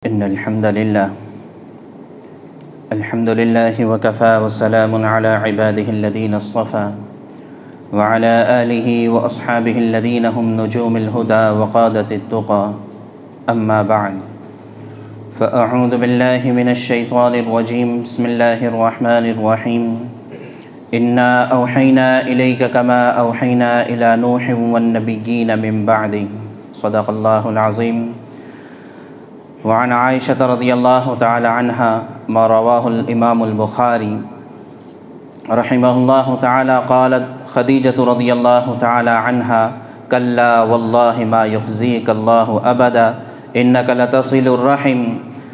إن الحمد لله. الحمد لله وكفى وسلام على عباده الذين اصطفى وعلى آله وأصحابه الذين هم نجوم الهدى وقادة التقى. أما بعد، فأعوذ بالله من الشيطان الرجيم. بسم الله الرحمن الرحيم. إنا أوحينا إليك كما أوحينا إلى نوح والنبيين من بعده. صدق الله العظيم. وعن عائشة رضي الله تعالى عنها ما رواه الإمام البخاري. رحمه الله تعالى قالت خديجة رضي الله تعالى عنها كلا والله ما يخزيك الله أبدا إنك لتصل الرحم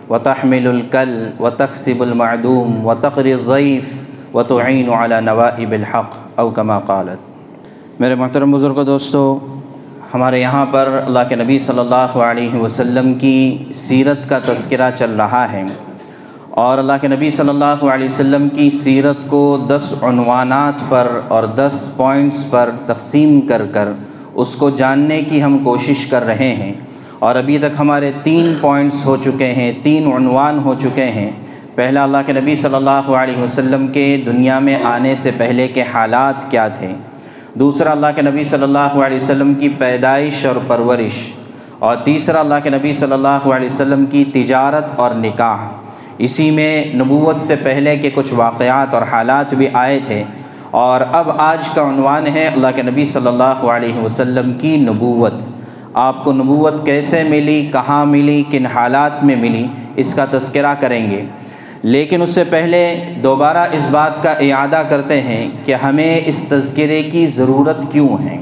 وتحمل الكل وتكسب المعدوم وتقري الضيف وتعين على نوائب الحق أو كما قالت. میرے محترم بزرگ دوستو ہمارے یہاں پر اللہ کے نبی صلی اللہ علیہ وسلم کی سیرت کا تذکرہ چل رہا ہے اور اللہ کے نبی صلی اللہ علیہ وسلم کی سیرت کو دس عنوانات پر اور دس پوائنٹس پر تقسیم کر کر اس کو جاننے کی ہم کوشش کر رہے ہیں اور ابھی تک ہمارے تین پوائنٹس ہو چکے ہیں، تین عنوان ہو چکے ہیں۔ پہلا اللہ کے نبی صلی اللہ علیہ وسلم کے دنیا میں آنے سے پہلے کے حالات کیا تھے؟ دوسرا اللہ کے نبی صلی اللہ علیہ وسلم کی پیدائش اور پرورش، اور تیسرا اللہ کے نبی صلی اللہ علیہ وسلم کی تجارت اور نکاح۔ اسی میں نبوت سے پہلے کے کچھ واقعات اور حالات بھی آئے تھے، اور اب آج کا عنوان ہے اللہ کے نبی صلی اللہ علیہ وسلم کی نبوت۔ آپ کو نبوت کیسے ملی، کہاں ملی، کن حالات میں ملی، اس کا تذکرہ کریں گے۔ لیکن اس سے پہلے دوبارہ اس بات کا اعادہ کرتے ہیں کہ ہمیں اس تذکرے کی ضرورت کیوں ہے؟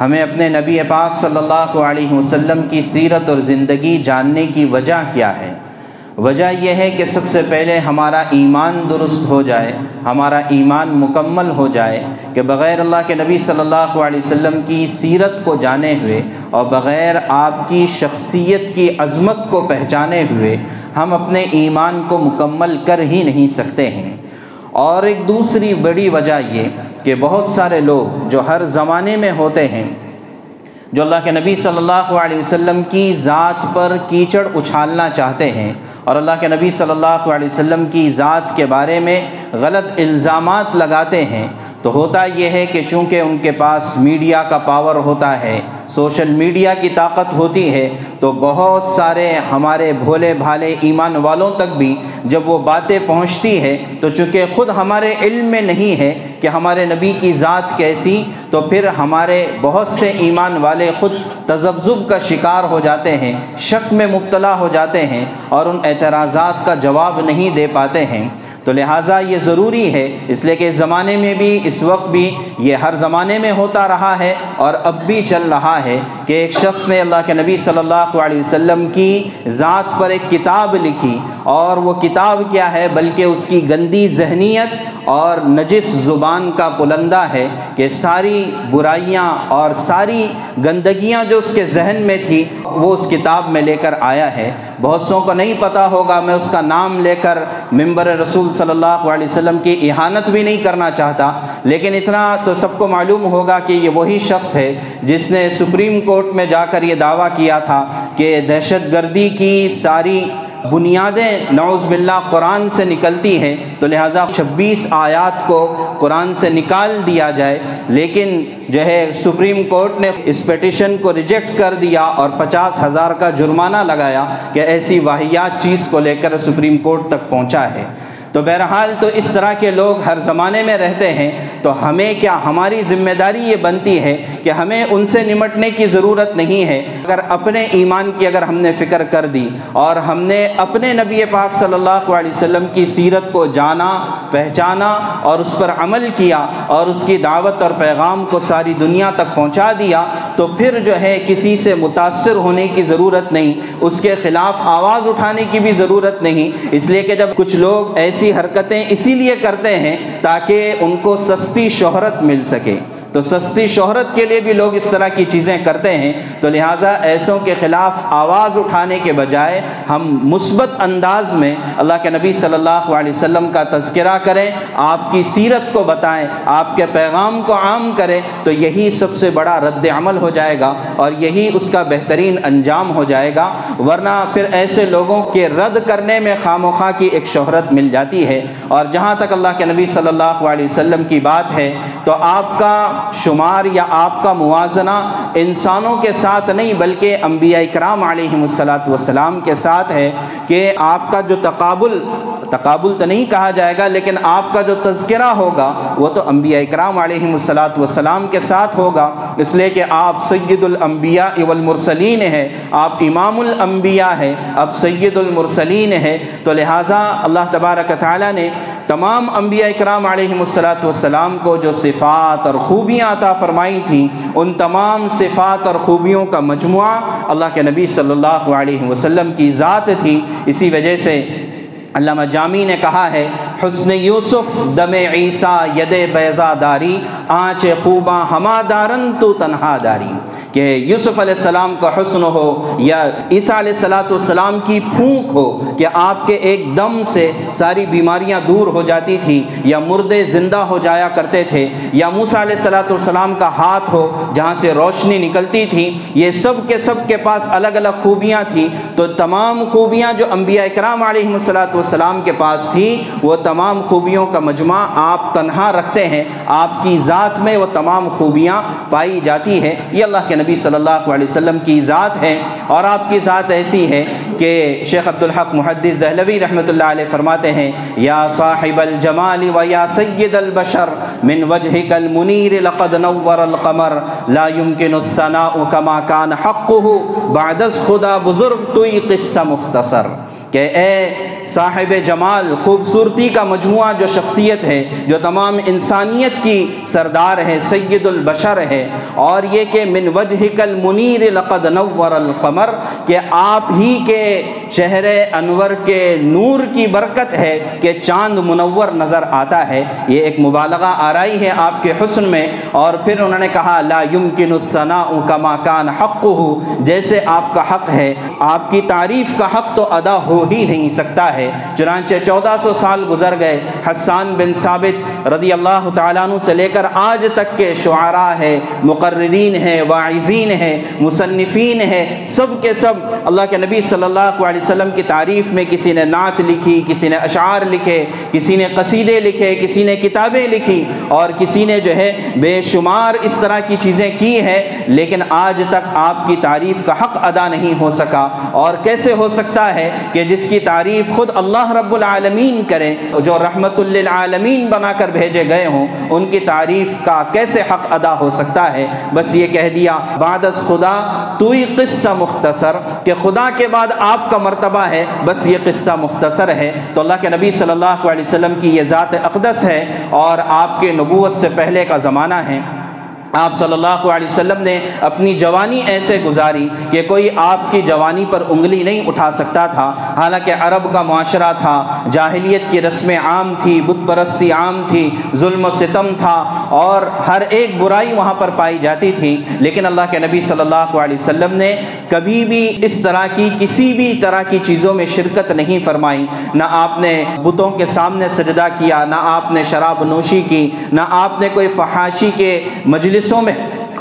ہمیں اپنے نبی پاک صلی اللہ علیہ وسلم کی سیرت اور زندگی جاننے کی وجہ کیا ہے؟ وجہ یہ ہے کہ سب سے پہلے ہمارا ایمان درست ہو جائے، ہمارا ایمان مکمل ہو جائے کہ بغیر اللہ کے نبی صلی اللہ علیہ وسلم کی سیرت کو جانے ہوئے اور بغیر آپ کی شخصیت کی عظمت کو پہچانے ہوئے ہم اپنے ایمان کو مکمل کر ہی نہیں سکتے ہیں۔ اور ایک دوسری بڑی وجہ یہ کہ بہت سارے لوگ جو ہر زمانے میں ہوتے ہیں، جو اللہ کے نبی صلی اللہ علیہ وسلم کی ذات پر کیچڑ اچھالنا چاہتے ہیں اور اللہ کے نبی صلی اللہ علیہ وسلم کی ذات کے بارے میں غلط الزامات لگاتے ہیں تو ہوتا یہ ہے کہ چونکہ ان کے پاس میڈیا کا پاور ہوتا ہے، سوشل میڈیا کی طاقت ہوتی ہے، تو بہت سارے ہمارے بھولے بھالے ایمان والوں تک بھی جب وہ باتیں پہنچتی ہے، تو چونکہ خود ہمارے علم میں نہیں ہے کہ ہمارے نبی کی ذات کیسی، تو پھر ہمارے بہت سے ایمان والے خود تذبذب کا شکار ہو جاتے ہیں، شک میں مبتلا ہو جاتے ہیں اور ان اعتراضات کا جواب نہیں دے پاتے ہیں۔ تو لہٰذا یہ ضروری ہے، اس لیے کہ اس زمانے میں بھی، اس وقت بھی یہ ہر زمانے میں ہوتا رہا ہے اور اب بھی چل رہا ہے کہ ایک شخص نے اللہ کے نبی صلی اللہ علیہ وسلم کی ذات پر ایک کتاب لکھی اور وہ کتاب کیا ہے؟ بلکہ اس کی گندی ذہنیت اور نجس زبان کا پلندہ ہے کہ ساری برائیاں اور ساری گندگیاں جو اس کے ذہن میں تھی، وہ اس کتاب میں لے کر آیا ہے۔ بہت سو کو نہیں پتہ ہوگا، میں اس کا نام لے کر ممبر رسول صلی اللہ علیہ وسلم کی احانت بھی نہیں کرنا چاہتا۔ لیکن اتنا تو سب کو معلوم ہوگا کہ یہ وہی شخص ہے جس نے سپریم کورٹ میں جا کر یہ دعویٰ کیا تھا کہ دہشت گردی کی ساری بنیادیں نعوذ باللہ قرآن سے نکلتی ہیں، تو لہٰذا چھبیس آیات کو قرآن سے نکال دیا جائے۔ لیکن جو ہے، سپریم کورٹ نے اس پیٹیشن کو ریجیکٹ کر دیا اور پچاس ہزار کا جرمانہ لگایا کہ ایسی واحیات چیز کو لے کر سپریم کورٹ تک پہنچا ہے۔ تو بہرحال تو اس طرح کے لوگ ہر زمانے میں رہتے ہیں، تو ہمیں کیا ہماری ذمہ داری یہ بنتی ہے کہ ہمیں ان سے نمٹنے کی ضرورت نہیں ہے۔ اگر اپنے ایمان کی اگر ہم نے فکر کر دی اور ہم نے اپنے نبی پاک صلی اللہ علیہ وسلم کی سیرت کو جانا، پہچانا اور اس پر عمل کیا اور اس کی دعوت اور پیغام کو ساری دنیا تک پہنچا دیا تو پھر جو ہے کسی سے متاثر ہونے کی ضرورت نہیں، اس کے خلاف آواز اٹھانے کی بھی ضرورت نہیں۔ اس لیے کہ جب کچھ لوگ ایسی حرکتیں اسی لیے کرتے ہیں تاکہ ان کو سستی شہرت مل سکے۔ تو سستی شہرت کے لیے بھی لوگ اس طرح کی چیزیں کرتے ہیں۔ تو لہٰذا ایسوں کے خلاف آواز اٹھانے کے بجائے ہم مثبت انداز میں اللہ کے نبی صلی اللہ علیہ وسلم کا تذکرہ کریں، آپ کی سیرت کو بتائیں، آپ کے پیغام کو عام کریں، تو یہی سب سے بڑا رد عمل ہو جائے گا اور یہی اس کا بہترین انجام ہو جائے گا۔ ورنہ پھر ایسے لوگوں کے رد کرنے میں خام و خواہ کی ایک شہرت مل جاتی ہے۔ اور جہاں تک اللہ کے نبی صلی اللہ علیہ وسلم کی بات ہے، تو آپ کا شمار یا آپ کا موازنہ انسانوں کے ساتھ نہیں، بلکہ انبیاء اکرام علیہ السلاۃ والسلام کے ساتھ ہے کہ آپ کا جو تقابل تقابل تو نہیں کہا جائے گا، لیکن آپ کا جو تذکرہ ہوگا، وہ تو انبیاء اکرام علیہ السلاۃ والسلام کے ساتھ ہوگا۔ اس لیے کہ آپ سید الانبیاء والمرسلین ہے آپ امام الانبیاء ہے اب سید المرسلین ہے تو لہٰذا اللہ تبارک تعالیٰ نے تمام انبیاء اکرام علیہ السلاۃ والسلام کو جو صفات اور خوبی خوبیاں عطا فرمائی تھیں ان تمام صفات اور خوبیوں کا مجموعہ اللہ کے نبی صلی اللہ علیہ وسلم کی ذات تھی۔ اسی وجہ سے علامہ جامی نے کہا ہے حسن یوسف، دم عیسیٰ، ید بیضا داری، آنچ خوباں ہما دارن تو تنہا داری۔ کہ یوسف علیہ السلام کا حسن ہو یا عیسیٰ علیہ السلاۃ والسلام کی پھونک ہو کہ آپ کے ایک دم سے ساری بیماریاں دور ہو جاتی تھیں یا مردے زندہ ہو جایا کرتے تھے یا موسیٰ علیہ السلاۃ والسلام کا ہاتھ ہو جہاں سے روشنی نکلتی تھی یہ سب کے سب کے پاس الگ الگ خوبیاں تھیں۔ تو تمام خوبیاں جو انبیاء اکرام علیہ السلاۃ والسلام کے پاس تھیں، وہ تمام تمام خوبیوں کا مجمع آپ تنہا رکھتے ہیں، آپ کی ذات میں وہ تمام خوبیاں پائی جاتی ہے یہ اللہ کے نبی صلی اللہ علیہ وسلم کی ذات ہے اور آپ کی ذات ایسی ہے کہ شیخ عبدالحق محدث دہلوی رحمۃ اللہ علیہ فرماتے ہیں، یا صاحب الجمال و یا سید البشر، من وجهك المنیر لقد نور القمر، لا يمكن الثناء كما كان حقه بعد خدا بزرگ توی قصہ مختصر۔ کہ اے صاحب جمال، خوبصورتی کا مجموعہ جو شخصیت ہے، جو تمام انسانیت کی سردار ہے، سید البشر ہے۔ اور یہ کہ من وجہ کل منیر لقد نور القمر، کہ آپ ہی کے چہرے انور کے نور کی برکت ہے کہ چاند منور نظر آتا ہے۔ یہ ایک مبالغہ آرائی ہے آپ کے حسن میں۔ اور پھر انہوں نے کہا، لا يمكن الثناء كما كان حقه، جیسے آپ کا حق ہے۔ آپ کی تعریف کا حق تو ادا ہو ہی نہیں سکتا ہے۔ چنانچہ چودہ سو سال گزر گئے۔ حسان بن ثابت رضی اللہ تعالیٰ عنہ سے لے کر آج تک کے شعراء ہے مقررین ہے واعظین ہے مصنفین ہے سب کے سب اللہ کے نبی صلی اللہ علیہ وسلم کی تعریف میں کسی نے نعت لکھی، کسی نے اشعار لکھے، کسی نے قصیدے لکھے، کسی نے کتابیں لکھی اور کسی نے جو ہے بے شمار اس طرح کی چیزیں کی ہے لیکن آج تک آپ کی تعریف کا حق ادا نہیں ہو سکا۔ اور کیسے ہو سکتا ہے کہ جس کی تعریف خود خود اللہ رب العالمین کریں، جو رحمت للعالمین بنا کر بھیجے گئے ہوں، ان کی تعریف کا کیسے حق ادا ہو سکتا ہے؟ بس یہ کہہ دیا بعد از خدا تو ہی قصہ مختصر، کہ خدا کے بعد آپ کا مرتبہ ہے، بس یہ قصہ مختصر ہے۔ تو اللہ کے نبی صلی اللہ علیہ وسلم کی یہ ذات اقدس ہے، اور آپ کے نبوت سے پہلے کا زمانہ ہے۔ آپ صلی اللہ علیہ وسلم نے اپنی جوانی ایسے گزاری کہ کوئی آپ کی جوانی پر انگلی نہیں اٹھا سکتا تھا۔ حالانکہ عرب کا معاشرہ تھا، جاہلیت کی رسمیں عام تھی، بت پرستی عام تھی، ظلم و ستم تھا اور ہر ایک برائی وہاں پر پائی جاتی تھی۔ لیکن اللہ کے نبی صلی اللہ علیہ وسلم نے کبھی بھی اس طرح کی کسی بھی طرح کی چیزوں میں شرکت نہیں فرمائی۔ نہ آپ نے بتوں کے سامنے سجدہ کیا، نہ آپ نے شراب نوشی کی، نہ آپ نے کوئی فحاشی کے مجلس مجلسوں میں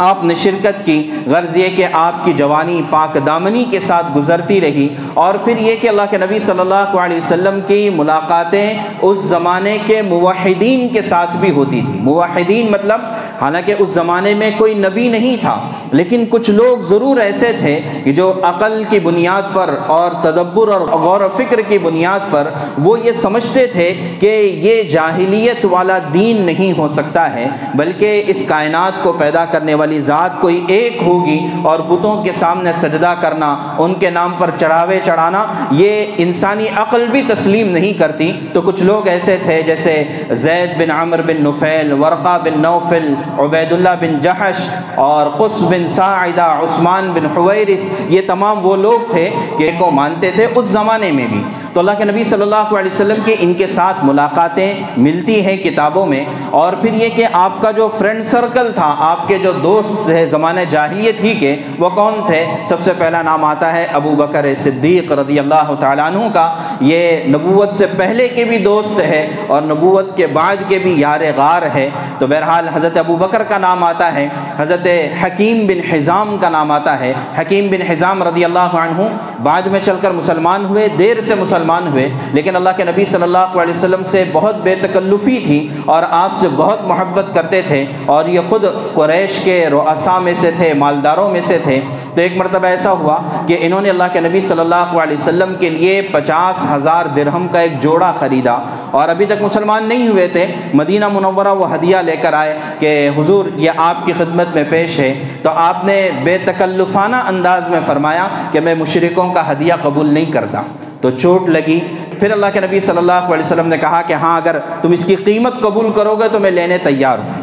آپ نے شرکت کی، غرض یہ کہ آپ کی جوانی پاک دامنی کے ساتھ گزرتی رہی اور پھر یہ کہ اللہ کے نبی صلی اللہ علیہ وسلم کی ملاقاتیں اس زمانے کے موحدین کے ساتھ بھی ہوتی تھی موحدین مطلب حالانکہ اس زمانے میں کوئی نبی نہیں تھا، لیکن کچھ لوگ ضرور ایسے تھے کہ جو عقل کی بنیاد پر اور تدبر اور غور و فکر کی بنیاد پر وہ یہ سمجھتے تھے کہ یہ جاہلیت والا دین نہیں ہو سکتا ہے، بلکہ اس کائنات کو پیدا کرنے والی ذات کوئی ایک ہوگی اور بتوں کے سامنے سجدہ کرنا، ان کے نام پر چڑھاوے چڑھانا، یہ انسانی عقل بھی تسلیم نہیں کرتی۔ تو کچھ لوگ ایسے تھے جیسے زید بن عمر بن نفیل، ورقہ بن نوفل عبید اللہ بن جہش اور قص بن ساعدہ، عثمان بن حویرس یہ تمام وہ لوگ تھے کہ کو مانتے تھے اس زمانے میں بھی۔ تو اللہ کے نبی صلی اللہ علیہ وسلم کے ان کے ساتھ ملاقاتیں ملتی ہیں کتابوں میں اور پھر یہ کہ آپ کا جو فرینڈ سرکل تھا، آپ کے جو دوست تھے زمانے جاہلیت ہی کے، وہ کون تھے؟ سب سے پہلا نام آتا ہے ابو بکر صدیق رضی اللہ تعالیٰ عنہ کا۔ یہ نبوت سے پہلے کے بھی دوست ہے اور نبوت کے بعد کے بھی یار غار ہے۔ تو بہرحال حضرت ابو بکر کا نام آتا ہے، حضرت حکیم بن حزام کا نام آتا ہے۔ حکیم بن حزام رضی اللہ عنہ بعد میں چل کر مسلمان ہوئے، دیر سے مسلمان مسلمان ہوئے، لیکن اللہ کے نبی صلی اللہ علیہ وسلم سے بہت بے تکلفی تھی اور آپ سے بہت محبت کرتے تھے اور یہ خود قریش کے رؤسا میں سے تھے، مالداروں میں سے تھے۔ تو ایک مرتبہ ایسا ہوا کہ انہوں نے اللہ کے نبی صلی اللہ علیہ وسلم کے لیے پچاس ہزار درہم کا ایک جوڑا خریدا اور ابھی تک مسلمان نہیں ہوئے تھے۔ مدینہ منورہ وہ ہدیہ لے کر آئے کہ حضور، یہ آپ کی خدمت میں پیش ہے۔ تو آپ نے بے تکلفانہ انداز میں فرمایا کہ میں مشرقوں کا ہدیہ قبول نہیں کرتا۔ تو چوٹ لگی۔ پھر اللہ کے نبی صلی اللہ علیہ وسلم نے کہا کہ ہاں اگر تم اس کی قیمت قبول کرو گے تو میں لینے تیار ہوں۔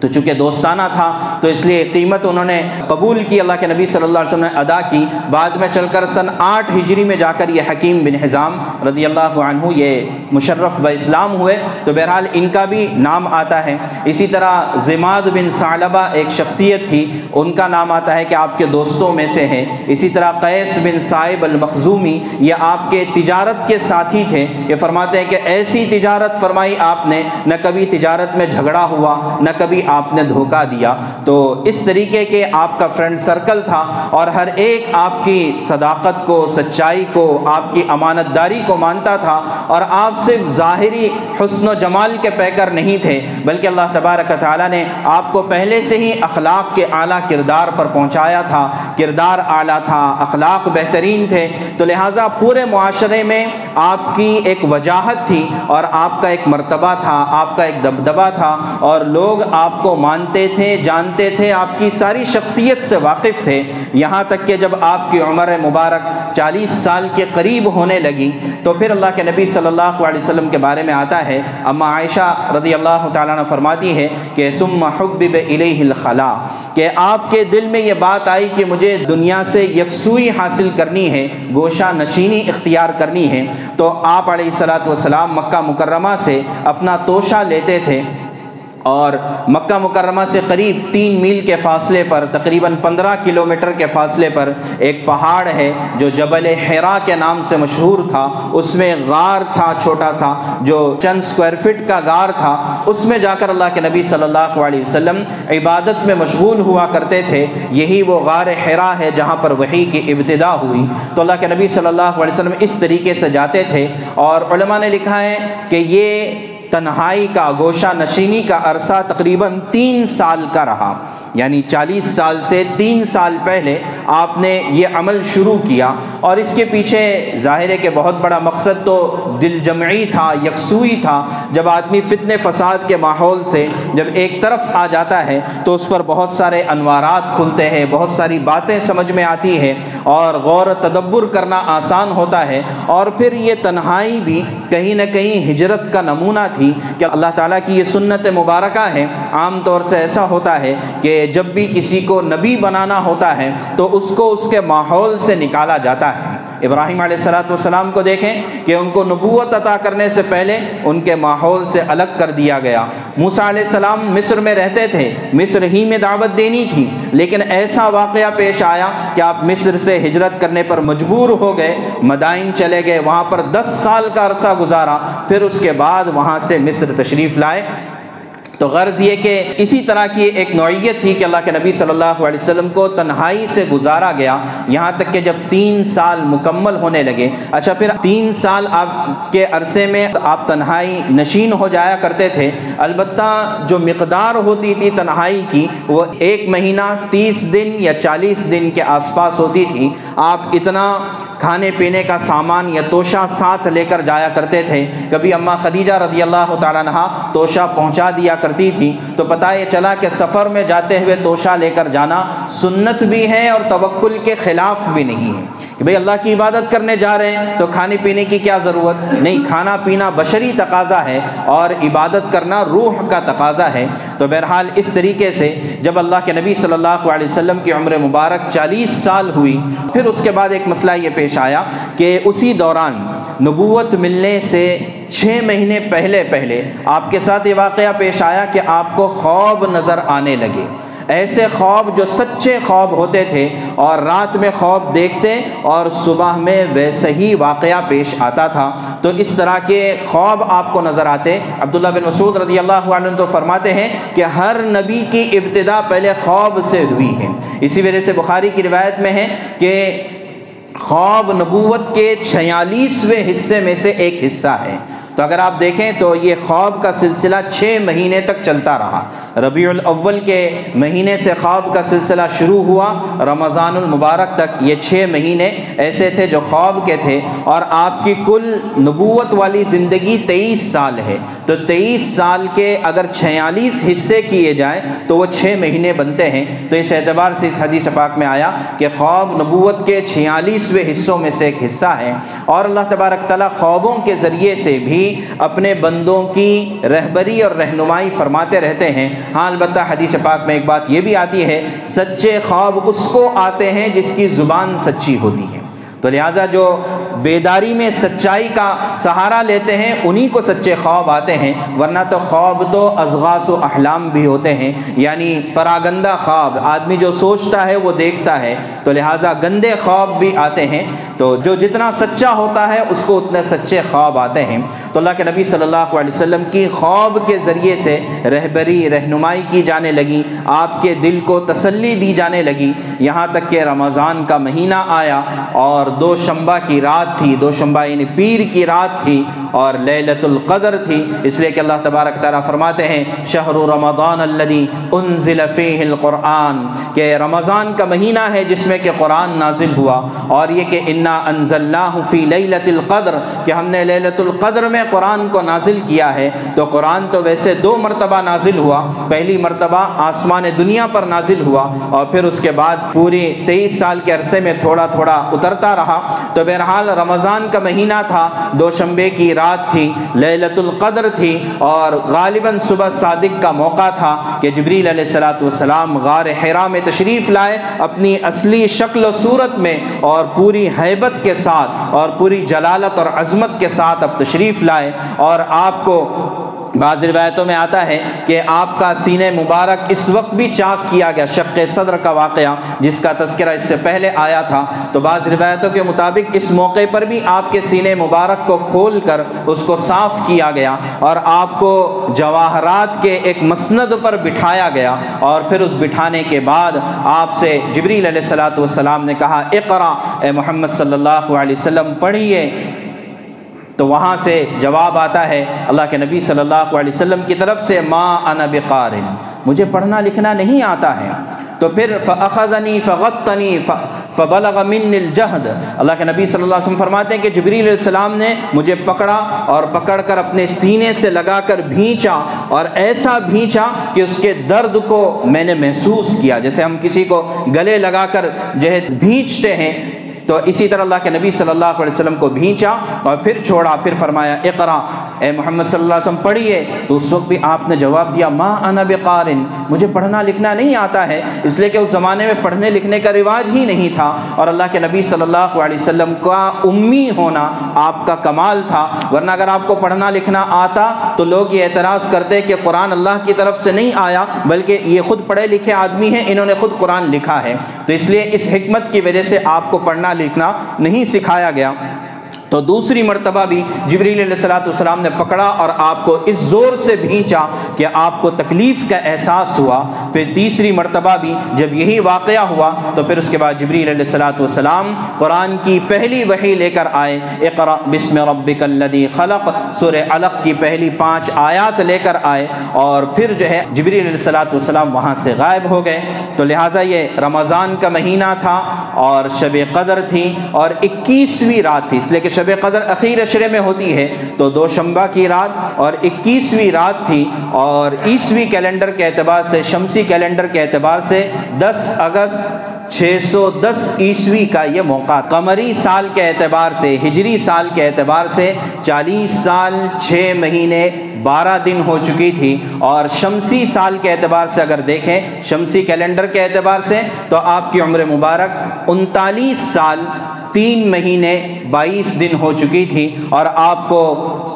تو چونکہ دوستانہ تھا، تو اس لیے قیمت انہوں نے قبول کی۔ اللہ کے نبی صلی اللہ علیہ وسلم نے ادا کی۔ بعد میں چل کر سن آٹھ ہجری میں جا کر یہ حکیم بن حضام رضی اللہ عنہ یہ مشرف و اسلام ہوئے۔ تو بہرحال ان کا بھی نام آتا ہے۔ اسی طرح زماد بن ثعلبہ ایک شخصیت تھی، ان کا نام آتا ہے کہ آپ کے دوستوں میں سے ہیں۔ اسی طرح قیس بن صاحب المخزومی یہ آپ کے تجارت کے ساتھی تھے۔ یہ فرماتے ہیں کہ ایسی تجارت فرمائی آپ نے، نہ کبھی تجارت میں جھگڑا ہوا، نہ کبھی آپ نے دھوکہ دیا تو اس طریقے کے آپ کا فرینڈ سرکل تھا اور ہر ایک آپ کی صداقت کو، سچائی کو، آپ کی امانت داری کو مانتا تھا اور آپ صرف ظاہری حسن و جمال کے پیکر نہیں تھے، بلکہ اللہ تبارک تعالیٰ نے آپ کو پہلے سے ہی اخلاق کے اعلیٰ کردار پر پہنچایا تھا، کردار اعلیٰ تھا، اخلاق بہترین تھے۔ تو لہٰذا پورے معاشرے میں آپ کی ایک وجاہت تھی اور آپ کا ایک مرتبہ تھا، آپ کا ایک دبدبہ تھا اور لوگ آپ کو مانتے تھے، جانتے تھے، آپ کی ساری شخصیت سے واقف تھے۔ یہاں تک کہ جب آپ کی عمر مبارک چالیس سال کے قریب ہونے لگی، تو پھر اللہ کے نبی صلی اللہ علیہ وسلم کے بارے میں آتا ہے۔ اما عائشہ رضی اللہ تعالیٰ نے فرماتی ہے کہ، ثم حبب الیہ الخلا کہ آپ کے دل میں یہ بات آئی کہ مجھے دنیا سے یکسوئی حاصل کرنی ہے، گوشہ نشینی اختیار کرنی ہے، تو آپ علیہ السلاۃ والسلام مکہ مکرمہ سے اپنا توشہ لیتے تھے۔ اور مکہ مکرمہ سے قریب تین میل کے فاصلے پر، تقریباً پندرہ کلومیٹر کے فاصلے پر ایک پہاڑ ہے جو جبل حیرا کے نام سے مشہور تھا۔ اس میں غار تھا چھوٹا سا، جو چند سکوائر فٹ کا غار تھا۔ اس میں جا کر اللہ کے نبی صلی اللہ علیہ وسلم عبادت میں مشغول ہوا کرتے تھے۔ یہی وہ غار حیرا ہے جہاں پر وہی کی ابتدا ہوئی۔ تو اللہ کے نبی صلی اللہ علیہ وسلم اس طریقے سے جاتے تھے اور علماء نے لکھا ہے کہ یہ تنہائی کا گوشہ نشینی کا عرصہ تقریباً تین سال کا رہا۔ یعنی چالیس سال سے تین سال پہلے آپ نے یہ عمل شروع کیا اور اس کے پیچھے ظاہر ہے کہ بہت بڑا مقصد تو دل جمعی تھا، یکسوئی تھا۔ جب آدمی فتن فساد کے ماحول سے جب ایک طرف آ جاتا ہے تو اس پر بہت سارے انوارات کھلتے ہیں، بہت ساری باتیں سمجھ میں آتی ہیں اور غور تدبر کرنا آسان ہوتا ہے۔ اور پھر یہ تنہائی بھی کہیں نہ کہیں ہجرت کا نمونہ تھی کہ اللہ تعالیٰ کی یہ سنت مبارکہ ہے۔ عام طور سے ایسا ہوتا ہے کہ کہ جب بھی کسی کو نبی بنانا ہوتا ہے تو اس کو اس کے ماحول سے نکالا جاتا ہے۔ ابراہیم علیہ السلاۃ والسلام کو دیکھیں کہ ان کو نبوت عطا کرنے سے پہلے ان کے ماحول سے الگ کر دیا گیا۔ موسا علیہ السلام مصر میں رہتے تھے، مصر ہی میں دعوت دینی تھی، لیکن ایسا واقعہ پیش آیا کہ آپ مصر سے ہجرت کرنے پر مجبور ہو گئے، مدائن چلے گئے، وہاں پر دس سال کا عرصہ گزارا، پھر اس کے بعد وہاں سے مصر تشریف لائے۔ تو غرض یہ کہ اسی طرح کی ایک نوعیت تھی کہ اللہ کے نبی صلی اللہ علیہ وسلم کو تنہائی سے گزارا گیا، یہاں تک کہ جب تین سال مکمل ہونے لگے۔ اچھا پھر تین سال آپ کے عرصے میں آپ تنہائی نشین ہو جایا کرتے تھے۔ البتہ جو مقدار ہوتی تھی تنہائی کی، وہ ایک مہینہ، تیس دن یا چالیس دن کے آس پاس ہوتی تھی۔ آپ اتنا کھانے پینے کا سامان یا توشہ ساتھ لے کر جایا کرتے تھے۔ کبھی اماں خدیجہ رضی اللہ تعالیٰ نہا توشہ پہنچا دیا کرتی تھی تو پتہ یہ چلا کہ سفر میں جاتے ہوئے توشہ لے کر جانا سنت بھی ہے اور توکل کے خلاف بھی نہیں ہے۔ کہ بھئی اللہ کی عبادت کرنے جا رہے ہیں تو کھانے پینے کی کیا ضرورت؟ نہیں، کھانا پینا بشری تقاضا ہے اور عبادت کرنا روح کا تقاضا ہے۔ تو بہرحال اس طریقے سے جب اللہ کے نبی صلی اللہ علیہ وسلم کی عمر مبارک چالیس سال ہوئی، پھر اس کے بعد ایک مسئلہ یہ پیش آیا کہ اسی دوران نبوت ملنے سے چھ مہینے پہلے پہلے آپ کے ساتھ یہ واقعہ پیش آیا کہ آپ کو خواب نظر آنے لگے۔ ایسے خواب جو سچے خواب ہوتے تھے اور رات میں خواب دیکھتے اور صبح میں ویسے ہی واقعہ پیش آتا تھا۔ تو اس طرح کے خواب آپ کو نظر آتے۔ عبداللہ بن مسعود رضی اللہ عنہ تو فرماتے ہیں کہ ہر نبی کی ابتدا پہلے خواب سے ہوئی ہے۔ اسی وجہ سے بخاری کی روایت میں ہے کہ خواب نبوت کے چھیالیسویں حصے میں سے ایک حصہ ہے۔ تو اگر آپ دیکھیں تو یہ خواب کا سلسلہ چھ مہینے تک چلتا رہا۔ ربیع الاول کے مہینے سے خواب کا سلسلہ شروع ہوا، رمضان المبارک تک یہ چھ مہینے ایسے تھے جو خواب کے تھے۔ اور آپ کی کل نبوت والی زندگی تیئیس سال ہے۔ تو تیئیس سال کے اگر چھیالیس حصے کیے جائیں تو وہ چھ مہینے بنتے ہیں۔ تو اس اعتبار سے اس حدیث پاک میں آیا کہ خواب نبوت کے چھیالیسویں حصوں میں سے ایک حصہ ہے۔ اور اللہ تبارک تعالیٰ خوابوں کے ذریعے سے بھی اپنے بندوں کی رہبری اور رہنمائی فرماتے رہتے ہیں۔ ہاں البتہ حدیث پاک میں ایک بات یہ بھی آتی ہے، سچے خواب اس کو آتے ہیں جس کی زبان سچی ہوتی ہے۔ تو لہٰذا جو بیداری میں سچائی کا سہارا لیتے ہیں، انہی کو سچے خواب آتے ہیں۔ ورنہ تو خواب تو ازغاس و احلام بھی ہوتے ہیں۔ یعنی پراگندہ خواب، آدمی جو سوچتا ہے وہ دیکھتا ہے۔ تو لہٰذا گندے خواب بھی آتے ہیں۔ تو جو جتنا سچا ہوتا ہے، اس کو اتنے سچے خواب آتے ہیں۔ تو اللہ کے نبی صلی اللہ علیہ وسلم کی خواب کے ذریعے سے رہبری، رہنمائی کی جانے لگی۔ آپ کے دل کو تسلی دی جانے لگی۔ یہاں تک کہ رمضان کا مہینہ آیا اور دو شمبہ کی رات رات تھی، دو شمبہ یعنی پیر کی رات تھی اور لیلت القدر تھی۔ اس لیے کہ اللہ تبارک تعالیٰ فرماتے ہیں، شہر رمضان الذي انزل فيه القرآن، کہ رمضان کا مہینہ ہے جس میں کہ قرآن نازل ہوا اور یہ کہ انا انزلناه في لیلت القدر، کہ ہم نے لیلت القدر میں قرآن کو نازل کیا ہے۔ تو قرآن تو ویسے دو مرتبہ نازل ہوا، پہلی مرتبہ آسمان دنیا پر نازل ہوا اور پھر اس کے بعد پوری تیئیس سال کے عرصے میں تھوڑا تھوڑا اترتا رہا۔ تو بہرحال رمضان کا مہینہ تھا، دو شمبے کی رات تھی للت القدر تھی اور غالباً صبح صادق کا موقع تھا کہ جبریل علیہ السلاۃ والسلام غار حرا میں تشریف لائے اپنی اصلی شکل و صورت میں اور پوری حیبت کے ساتھ اور پوری جلالت اور عظمت کے ساتھ اب تشریف لائے اور آپ کو بعض روایتوں میں آتا ہے کہ آپ کا سینہ مبارک اس وقت بھی چاک کیا گیا، شق صدر کا واقعہ جس کا تذکرہ اس سے پہلے آیا تھا۔ تو بعض روایتوں کے مطابق اس موقع پر بھی آپ کے سینہ مبارک کو کھول کر اس کو صاف کیا گیا اور آپ کو جواہرات کے ایک مسند پر بٹھایا گیا اور پھر اس بٹھانے کے بعد آپ سے جبریل علیہ السلاۃ والسلام نے کہا اقرا اے محمد صلی اللہ علیہ وسلم، پڑھیے۔ تو وہاں سے جواب آتا ہے، اللہ کے نبی صلی اللہ علیہ وسلم کی طرف سے، ما انا بقارن. مجھے پڑھنا لکھنا نہیں آتا ہے۔ تو پھر، فاخذنی فغتنی فبلغ من الجہد۔ اللہ کے نبی صلی اللہ علیہ وسلم فرماتے ہیں کہ جبریل علیہ السلام نے مجھے پکڑا اور پکڑ کر اپنے سینے سے لگا کر بھینچا اور ایسا بھینچا کہ اس کے درد کو میں نے محسوس کیا۔ جیسے ہم کسی کو گلے لگا کر جو ہے، بھینچتے ہیں تو اسی طرح اللہ کے نبی صلی اللہ علیہ وسلم کو بھینچا اور پھر چھوڑا، پھر فرمایا، اقرا اے محمد صلی اللہ علیہ وسلم، پڑھیے۔ تو اس وقت بھی آپ نے جواب دیا، ما انا بقارن۔ مجھے پڑھنا لکھنا نہیں آتا ہے، اس لیے کہ اس زمانے میں پڑھنے لکھنے کا رواج ہی نہیں تھا۔ اور اللہ کے نبی صلی اللہ علیہ وسلم کا امی ہونا آپ کا کمال تھا۔ ورنہ اگر آپ کو پڑھنا لکھنا آتا، تو لوگ یہ اعتراض کرتے کہ قرآن اللہ کی طرف سے نہیں آیا، بلکہ یہ خود پڑھے لکھے آدمی ہیں، انہوں نے خود قرآن لکھا ہے۔ تو اس لیے اس حکمت کی وجہ سے آپ کو پڑھنا لکھنا نہیں سکھایا گیا۔ تو دوسری مرتبہ بھی جبریل علیہ السلاۃ والسلام نے پکڑا اور آپ کو اس زور سے بھینچا کہ آپ کو تکلیف کا احساس ہوا۔ پھر تیسری مرتبہ بھی جب یہی واقعہ ہوا تو پھر اس کے بعد جبریل علیہ السلاۃ والسلام قرآن کی پہلی وحی لے کر آئے۔ اقرا بسم ربک الذی خلق۔ سور علق کی پہلی پانچ آیات لے کر آئے اور پھر جو ہے جبریل علیہ السلاۃ والسلام وہاں سے غائب ہو گئے۔ تو لہٰذا یہ رمضان کا مہینہ تھا اور شب قدر تھی اور اکیسویں رات تھی۔ اس لیے کہ شب شب قدر اخیر اشرے میں ہوتی ہے تو دو شمبہ کی رات اور اکیسویں رات تھی اور عیسوی کیلنڈر کے اعتبار سے، شمسی کیلنڈر کے اعتبار سے دس اگست چھ سو دس عیسوی کا یہ موقع قمری سال کے اعتبار سے، ہجری سال کے اعتبار سے چالیس سال چھ مہینے بارہ دن ہو چکی تھی اور شمسی سال کے اعتبار سے اگر دیکھیں، شمسی کیلنڈر کے اعتبار سے تو آپ کی عمر مبارک انتالیس سال تین مہینے بائیس دن ہو چکی تھی اور آپ کو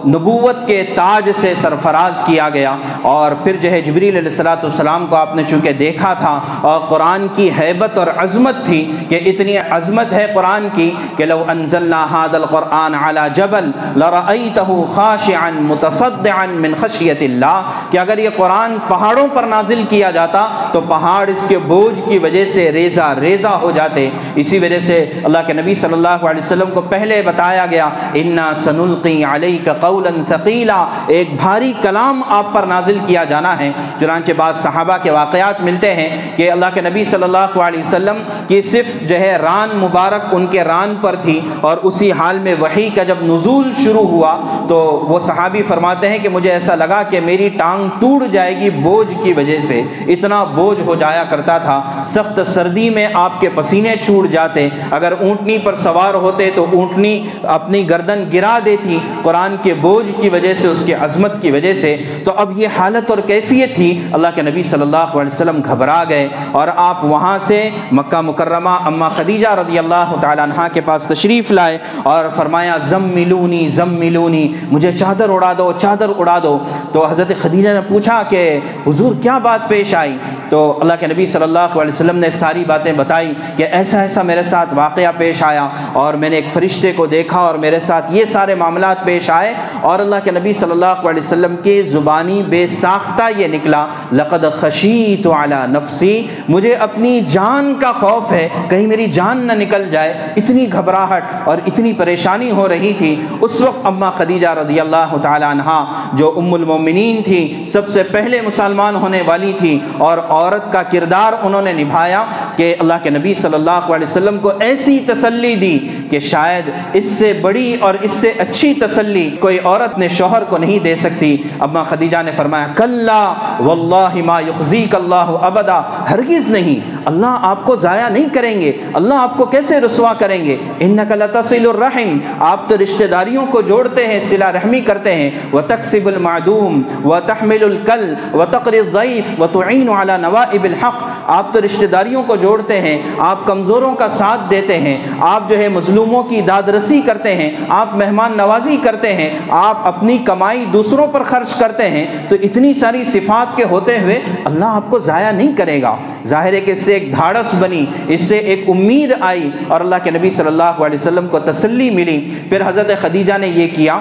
نبوت کے تاج سے سرفراز کیا گیا اور پھر جو ہے جبریل علیہ السلاۃ والسلام کو آپ نے چونکہ دیکھا تھا اور قرآن کی حیبت اور عظمت تھی کہ اتنی عظمت ہے قرآن کی کہ لو انزلنا هذا القرآن على جبل لرأيته خاشعا متصدعا من خشیت اللہ کہ اگر یہ قرآن پہاڑوں پر نازل کیا جاتا تو پہاڑ اس کے بوجھ کی وجہ سے ریزہ ریزہ ہو جاتے، اسی وجہ سے اللہ کے نبی صلی اللہ علیہ وسلم کو پہلے پہلے بتایا گیا، انا سنلقی علیہ کا قولا ثقیلا ایک بھاری کلام آپ پر نازل کیا جانا ہے۔ چنانچہ بعض صحابہ کے واقعات ملتے ہیں کہ اللہ کے نبی صلی اللہ علیہ وسلم کی صرف جو ہے ران مبارک ان کے ران پر تھی اور اسی حال میں وہی کا جب نزول شروع ہوا تو وہ صحابی فرماتے ہیں کہ مجھے ایسا لگا کہ میری ٹانگ ٹوٹ جائے گی بوجھ کی وجہ سے، اتنا بوجھ ہو جایا کرتا تھا۔ سخت سردی میں آپ کے پسینے چھوٹ جاتے۔ اگر اونٹنی پر سوار ہوتے تو اونٹ اونٹنی اپنی گردن گرا دیتی قرآن کے بوجھ کی وجہ سے، اس کی عظمت کی وجہ سے۔ تو اب یہ حالت اور کیفیت تھی۔ اللہ کے نبی صلی اللہ علیہ وسلم گھبرا گئے اور آپ وہاں سے مکہ مکرمہ اما خدیجہ رضی اللہ تعالیٰ عنہ کے پاس تشریف لائے اور فرمایا، زم ملونی زم ملونی، مجھے چادر اڑا دو، چادر اڑا دو۔ تو حضرت خدیجہ نے پوچھا کہ حضور کیا بات پیش آئی؟ تو اللہ کے نبی صلی اللہ علیہ وسلم نے ساری باتیں بتائی کہ ایسا ایسا میرے ساتھ واقعہ پیش آیا اور میں نے ایک فرشتے کو دیکھا اور میرے ساتھ یہ سارے معاملات پیش آئے اور اللہ کے نبی صلی اللہ علیہ وسلم کے زبانی بے ساختہ یہ نکلا، لقد خشیت علی نفسی، مجھے اپنی جان کا خوف ہے، کہیں میری جان نہ نکل جائے۔ اتنی گھبراہٹ اور اتنی پریشانی ہو رہی تھی۔ اس وقت اما خدیجہ رضی اللہ تعالی عنہ، جو ام المومنین تھی، سب سے پہلے مسلمان ہونے والی تھی اور عورت کا کردار انہوں نے نبھایا کہ اللہ کے نبی صلی اللہ علیہ وسلم کو ایسی تسلی دی کہ شاید اس سے بڑی اور اس سے اچھی تسلی کوئی عورت نے شوہر کو نہیں دے سکتی۔ اما خدیجہ نے فرمایا، کلا واللہ ما یخزیک اللہ ابدا۔ ہرگز نہیں، اللہ آپ کو ضائع نہیں کریں گے، اللہ آپ کو کیسے رسوا کریں گے؟ انک لتصل الرحم۔ آپ تو رشتہ داریوں کو جوڑتے ہیں صلہ رحمی کرتے ہیں۔ وتکسب المعدوم، وتحمل الکل، وتقری الضعیف وتعین علی نوائب الحق۔ آپ تو رشتہ داریوں کو جوڑتے ہیں، آپ کمزوروں کا ساتھ دیتے ہیں۔ آپ جو ہے مظلوموں کی داد رسی کرتے ہیں، آپ مہمان نوازی کرتے ہیں، آپ اپنی کمائی دوسروں پر خرچ کرتے ہیں، تو اتنی ساری صفات کے ہوتے ہوئے اللہ آپ کو ضائع نہیں کرے گا۔ ظاہر ہے کہ اس سے ایک دھاڑس بنی، اس سے ایک امید آئی اور اللہ کے نبی صلی اللہ علیہ وسلم کو تسلی ملی۔ پھر حضرت خدیجہ نے یہ کیا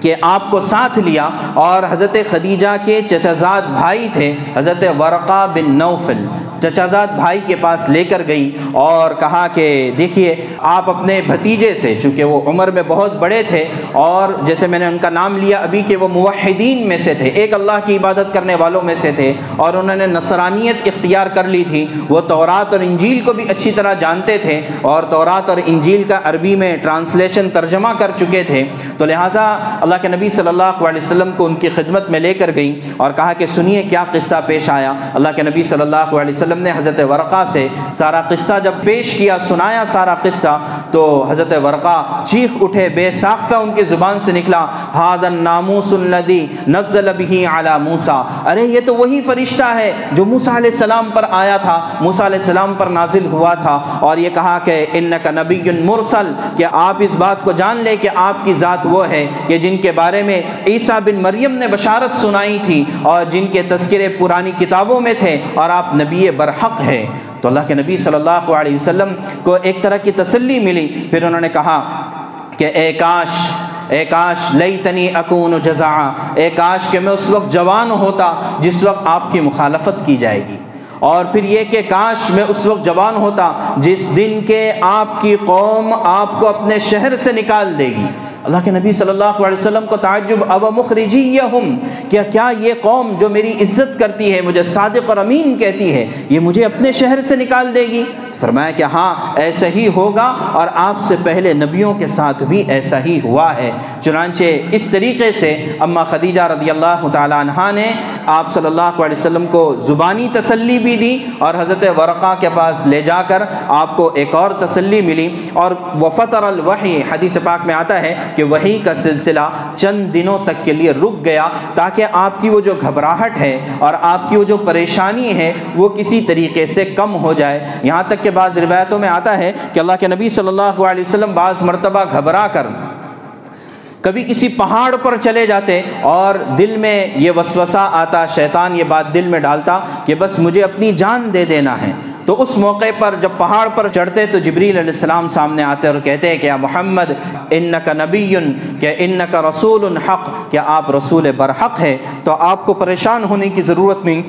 کہ آپ کو ساتھ لیا اور حضرت خدیجہ کے چچزاد بھائی تھے، حضرت ورقہ بن نوفل۔ چچازاد بھائی کے پاس لے کر گئی اور کہا کہ دیکھیے، آپ اپنے بھتیجے سے، چونکہ وہ عمر میں بہت بڑے تھے، اور جیسے میں نے ان کا نام لیا، ابھی کہ وہ موحدین میں سے تھے، ایک اللہ کی عبادت کرنے والوں میں سے تھے، اور انہوں نے نصرانیت اختیار کر لی تھی۔ وہ تورات اور انجیل کو بھی اچھی طرح جانتے تھے، اور تورات اور انجیل کا عربی میں ٹرانسلیشن ترجمہ کر چکے تھے۔ تو لہٰذا اللہ کے نبی صلی اللہ علیہ وسلم کو ان کی خدمت میں لے کر گئی اور کہا کہ سنیے کیا قصہ پیش آیا۔ اللہ کے نبی صلی اللہ علیہ وسلم وسلم نے حضرت ورقہ سے سارا قصہ جب پیش کیا، سنایا سارا قصہ، تو حضرت ورقہ چیخ اٹھے، بے ساختہ ان کی زبان سے نکلا ہاد الناموس الذی نزل به علی موسی. ارے، یہ تو وہی فرشتہ ہے جو موسی علیہ السلام پر آیا تھا، موسی علیہ السلام پر نازل ہوا تھا اور یہ کہا کہ انک نبی مرسل، کہ آپ اس بات کو جان لے کہ آپ کی ذات وہ ہے کہ جن کے بارے میں عیسیٰ بن مریم نے بشارت سنائی تھی اور جن کے تذکرے پرانی کتابوں میں تھے اور آپ نبی برحق ہے۔ تو اللہ کے نبی صلی اللہ علیہ وسلم کو ایک طرح کی تسلی ملی۔ پھر انہوں نے کہا کہ اے کاش اے کاش لئی تنی اکون جزا اے کاش کہ میں اس وقت جوان ہوتا جس وقت آپ کی مخالفت کی جائے گی۔ اور پھر یہ کہ کاش میں اس وقت جوان ہوتا جس دن کے آپ کی قوم آپ کو اپنے شہر سے نکال دے گی۔ اللہ کے نبی صلی اللہ علیہ وسلم کو تعجب اب مخرجی کیا کیا یہ قوم جو میری عزت کرتی ہے، مجھے صادق اور امین کہتی ہے، یہ مجھے اپنے شہر سے نکال دے گی؟ فرمایا کہ ہاں ایسا ہی ہوگا اور آپ سے پہلے نبیوں کے ساتھ بھی ایسا ہی ہوا ہے۔ چنانچہ اس طریقے سے اما خدیجہ رضی اللہ تعالیٰ عنہ نے آپ صلی اللہ علیہ وسلم کو زبانی تسلی بھی دی اور حضرت ورقہ کے پاس لے جا کر آپ کو ایک اور تسلی ملی۔ اور وفطر الوحی، حدیث پاک میں آتا ہے کہ وہی کا سلسلہ چند دنوں تک کے لیے رک گیا تاکہ آپ کی وہ جو گھبراہٹ ہے اور آپ کی وہ جو پریشانی ہے وہ کسی طریقے سے کم ہو جائے۔ یہاں تک کہ بعض روایتوں میں آتا ہے کہ اللہ کے نبی صلی اللہ علیہ وسلم بعض مرتبہ گھبرا کر کبھی کسی پہاڑ پر چلے جاتے اور دل میں یہ وسوسہ آتا، شیطان یہ بات دل میں ڈالتا کہ بس مجھے اپنی جان دے دینا ہے۔ تو اس موقع پر جب پہاڑ پر چڑھتے تو جبریل علیہ السلام سامنے آتے اور کہتے ہیں کہ محمد ان کا نبی کہ ان کا رسول الحق کیا آپ رسول برحق ہے تو آپ کو پریشان ہونے کی ضرورت نہیں۔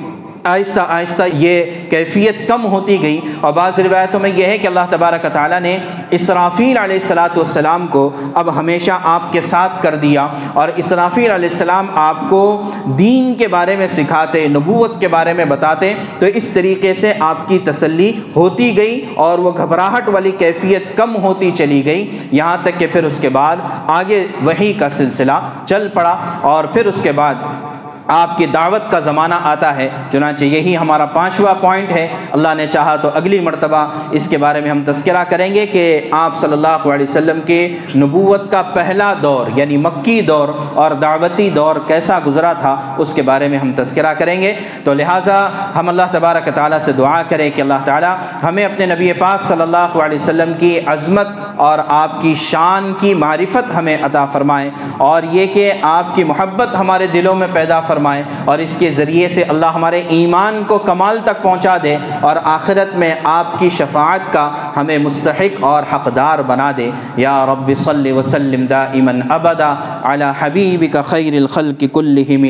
آہستہ آہستہ یہ کیفیت کم ہوتی گئی اور بعض روایتوں میں یہ ہے کہ اللہ تبارک تعالیٰ نے اسرافیل علیہ السلاۃ والسلام کو اب ہمیشہ آپ کے ساتھ کر دیا اور اسرافیل علیہ السلام آپ کو دین کے بارے میں سکھاتے، نبوت کے بارے میں بتاتے، تو اس طریقے سے آپ کی تسلی ہوتی گئی اور وہ گھبراہٹ والی کیفیت کم ہوتی چلی گئی۔ یہاں تک کہ پھر اس کے بعد آگے وہی کا سلسلہ چل پڑا اور پھر اس کے بعد آپ کی دعوت کا زمانہ آتا ہے، چنانچہ یہی ہمارا پانچواں پوائنٹ ہے۔ اللہ نے چاہا تو اگلی مرتبہ اس کے بارے میں ہم تذکرہ کریں گے کہ آپ صلی اللہ علیہ وسلم کے نبوت کا پہلا دور یعنی مکی دور اور دعوتی دور کیسا گزرا تھا، اس کے بارے میں ہم تذکرہ کریں گے۔ تو لہٰذا ہم اللہ تبارک تعالیٰ سے دعا کریں کہ اللہ تعالیٰ ہمیں اپنے نبی پاک صلی اللہ علیہ وسلم کی عظمت اور آپ کی شان کی معرفت ہمیں عطا فرمائیں اور یہ کہ آپ کی محبت ہمارے دلوں میں پیدا فرمائیں فرمائے اور اس کے ذریعے سے اللہ ہمارے ایمان کو کمال تک پہنچا دے اور آخرت میں آپ کی شفاعت کا ہمیں مستحق اور حقدار بنا دے۔ یا رب صلی وسلم دا امن ابدا علی حبیبک کا خیر الخلق کلہم۔